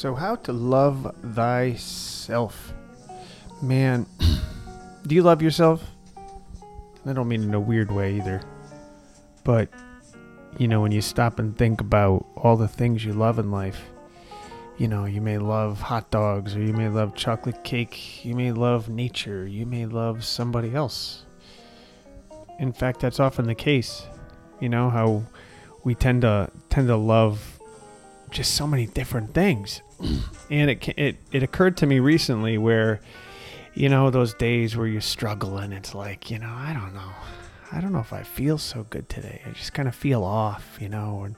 So, how to love thyself. Man, do you love yourself? I don't mean in a weird way either. But, you know, when you stop and think about all the things you love in life, you know, you may love hot dogs, or you may love chocolate cake, you may love nature, you may love somebody else. In fact, that's often the case. You know, how we tend to tend to love just so many different things. and it it it occurred to me recently where you know those days where you struggle and it's like, you know, I don't know. I don't know if I feel so good today. I just kind of feel off, you know, and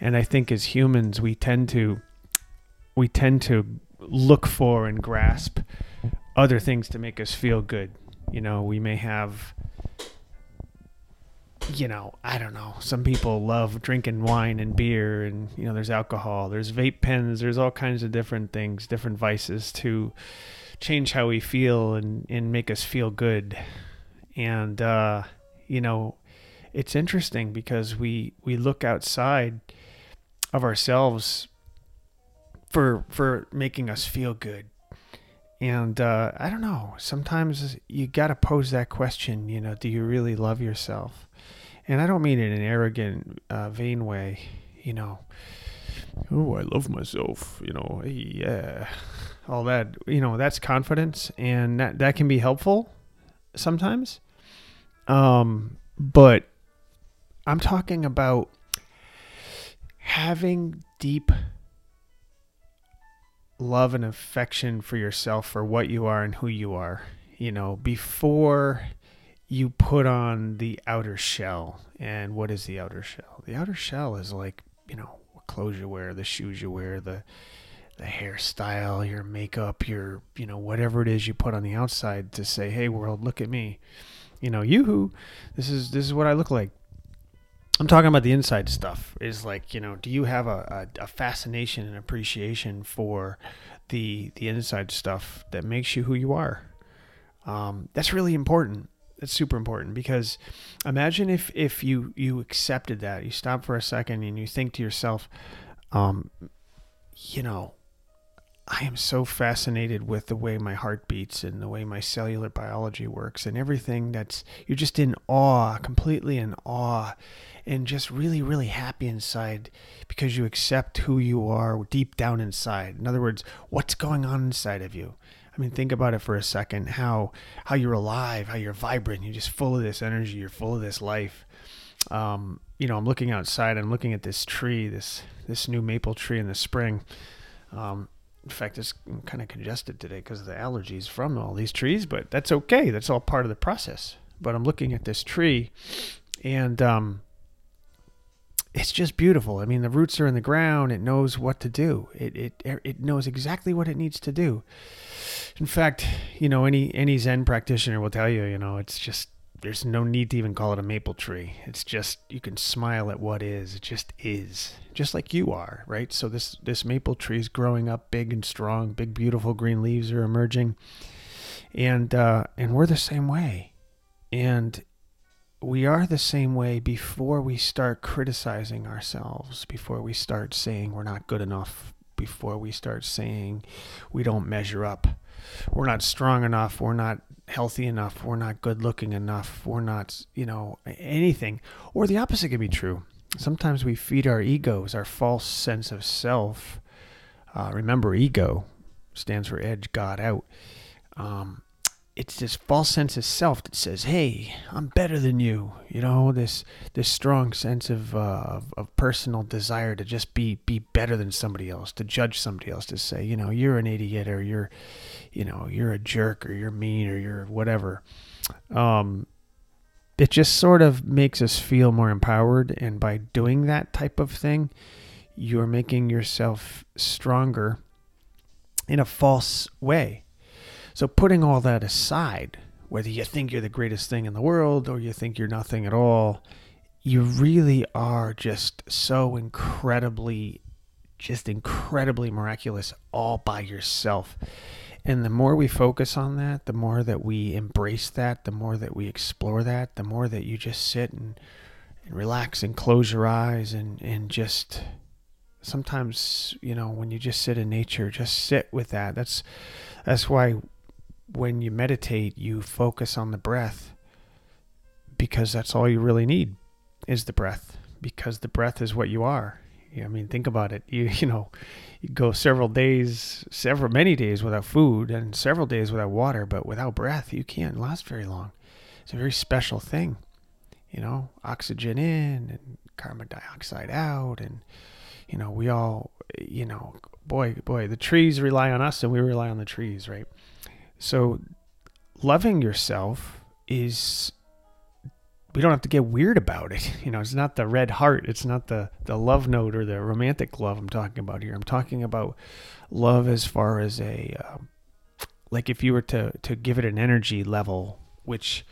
and I think as humans we tend to we tend to look for and grasp other things to make us feel good. You know, we may have you know, I don't know. Some people love drinking wine and beer, and you know, there's alcohol, there's vape pens, there's all kinds of different things, different vices to change how we feel and and make us feel good. And uh, you know, it's interesting because we we look outside of ourselves for for making us feel good. And uh, I don't know. Sometimes you got to pose that question. You know, do you really love yourself? and I don't mean it in an arrogant, uh, vain way, you know. Oh, I love myself, you know. Yeah, all that, you know. That's confidence, and that that can be helpful sometimes. Um, but I'm talking about having deep love and affection for yourself for what you are and who you are. You know, before you put on the outer shell. And what is the outer shell? The outer shell is like, you know, what clothes you wear, the shoes you wear, the the hairstyle, your makeup, your, you know, whatever it is you put on the outside to say, "Hey world, look at me." You know, you this is this is what I look like. I'm talking about the inside stuff. Is like, you know, do you have a, a, a fascination and appreciation for the the inside stuff that makes you who you are? Um, that's really important That's super important because imagine if if you you accepted that you stop for a second and you think to yourself um you know I am so fascinated with the way my heart beats and the way my cellular biology works and everything that's you're just in awe, completely in awe and just really really happy inside because you accept who you are deep down inside. In other words, what's going on inside of you? I mean, think about it for a second. How how you're alive, how you're vibrant. You're just full of this energy. You're full of this life. Um, you know, I'm looking outside. I'm looking at this tree, this this new maple tree in the spring. Um, in fact, it's kind of congested today because of the allergies from all these trees, but that's okay. That's all part of the process. But I'm looking at this tree, and um, it's just beautiful. I mean, the roots are in the ground. It knows what to do. It it it knows exactly what it needs to do. In fact, you know, any any Zen practitioner will tell you, you know, it's just there's no need to even call it a maple tree. It's just you can smile at what is. It just is, just like you are, right? So this this maple tree is growing up big and strong. Big, beautiful green leaves are emerging, and uh, and we're the same way, and we are the same way before we start criticizing ourselves, before we start saying we're not good enough, before we start saying we don't measure up we're not strong enough, we're not healthy enough, we're not good looking enough, we're not, you know, anything. Or the opposite can be true. Sometimes we feed our egos, our false sense of self. Uh, remember, ego stands for edge, God out. Um, it's this false sense of self that says, "Hey, I'm better than you." You know, this this strong sense of, uh, of of personal desire to just be be better than somebody else, to judge somebody else, to say, you know, you're an idiot or you're, you know, you're a jerk or you're mean or you're whatever. Um, it just sort of makes us feel more empowered, and by doing that type of thing, you're making yourself stronger in a false way so, putting all that aside, whether you think you're the greatest thing in the world or you think you're nothing at all, you really are just so incredibly, just incredibly miraculous all by yourself. And the more we focus on that, the more that we embrace that, the more that we explore that, the more that you just sit and, and relax and close your eyes and, and just sometimes you know when you just sit in nature just sit with that that's that's why when you meditate you focus on the breath because that's all you really need is the breath because the breath is what you are. I mean think about it. You you know you go several days several many days without food and several days without water but without breath you can't last very long. It's a very special thing you know oxygen in and carbon dioxide out and you know, we all, you know, boy, boy, the trees rely on us and we rely on the trees, right? So loving yourself is we don't have to get weird about it. You know, it's not the red heart. It's not the, the love note or the romantic love I'm talking about here. I'm talking about love as far as a, uh, like if you were to, to give it an energy level, which,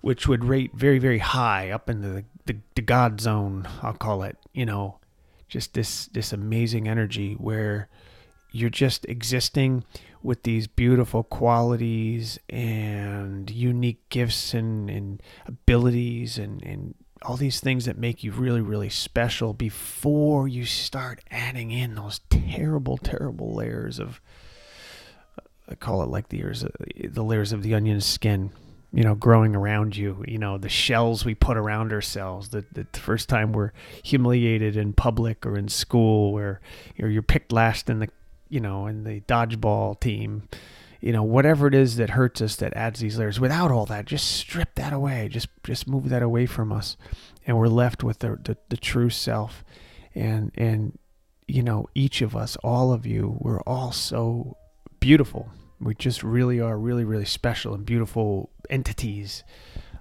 which would rate very, very high up in the, the, the God zone, I'll call it, you know, just this this amazing energy where you're just existing with these beautiful qualities and unique gifts and, and abilities and, and all these things that make you really, really special before you start adding in those terrible, terrible layers of I call it like the layers uh, the layers of the onion skin you know, growing around you, you know, the shells we put around ourselves, the, the first time we're humiliated in public or in school where you know, you're picked last in the, you know, in the dodgeball team, you know, whatever it is that hurts us that adds these layers without all that, just strip that away, just, just move that away from us. And we're left with the, the, the true self. And, and, you know, each of us, all of you, we're all so beautiful we just really are really, really special and beautiful entities.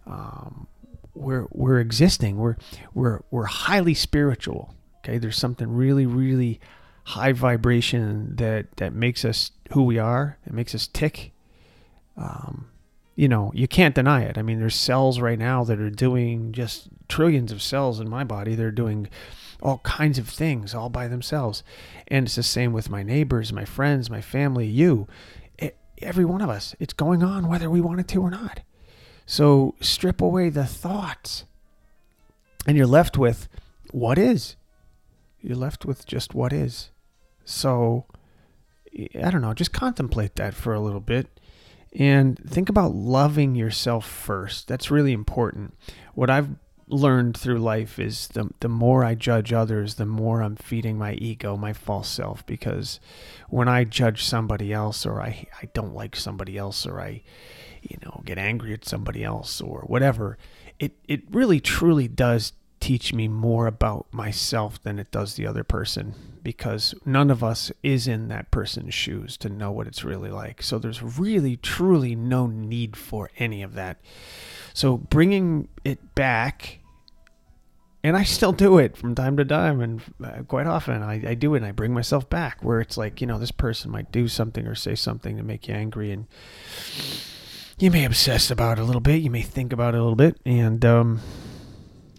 Um, we're we're existing. We're we're we're highly spiritual. Okay, there's something really, really high vibration that that makes us who we are. It makes us tick. Um, you know, you can't deny it. I mean, there's cells right now that are doing just trillions of cells in my body. They're doing all kinds of things all by themselves. And it's the same with my neighbors, my friends, my family, you every one of us. It's going on whether we want it to or not. So strip away the thoughts, and you're left with what is. You're left with just what is. So, I don't know, just contemplate that for a little bit and think about loving yourself first. That's really important. What I've learned through life is the the more I judge others, the more I'm feeding my ego, my false self. Because when I judge somebody else, or I I don't like somebody else, or I, you know, get angry at somebody else, or whatever, it it really truly does teach me more about myself than it does the other person because none of us is in that person's shoes to know what it's really like. So there's really truly no need for any of that. So bringing it back and I still do it from time to time, and uh, quite often I, I do it and I bring myself back where it's like, you know, this person might do something or say something to make you angry, and you may obsess about it a little bit, you may think about it a little bit, and, um,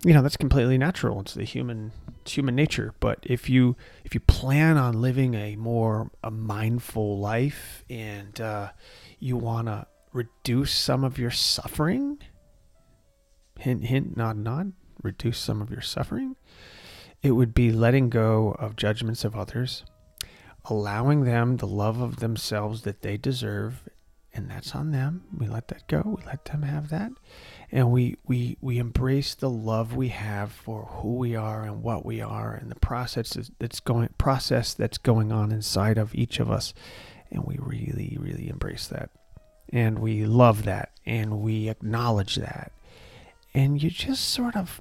you know, that's completely natural. It's the human, it's human nature. But if you, if you plan on living a more a mindful life and uh, you want to reduce some of your suffering, hint, hint, nod, nod reduce some of your suffering, it would be letting go of judgments of others, allowing them the love of themselves that they deserve, and that's on them. We let that go. We let them have that. And we, we, we embrace the love we have for who we are and what we are and the process that's going process that's going on inside of each of us. And we really, really embrace that. And we love that and we acknowledge that. And you just sort of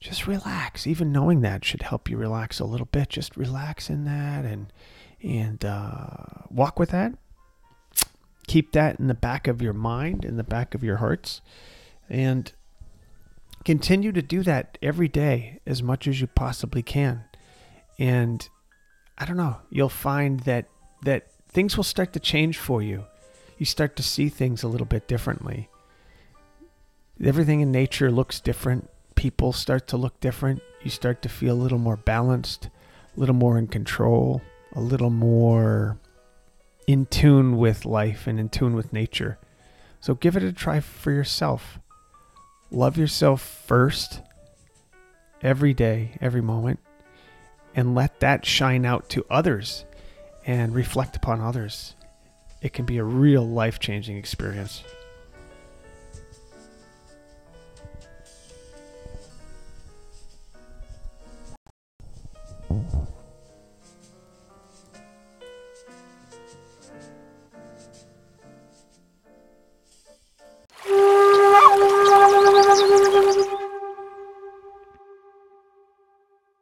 just relax. Even knowing that should help you relax a little bit. Just relax in that and and uh, walk with that. Keep that in the back of your mind, in the back of your hearts, and continue to do that every day as much as you possibly can. And I don't know, you'll find that that things will start to change for you. You start to see things a little bit differently. Everything in nature looks different people start to look different. You start to feel a little more balanced, a little more in control, a little more in tune with life and in tune with nature. So give it a try for yourself. Love yourself first, every day, every moment. and let that shine out to others and reflect upon others. It can be a real life changing experience.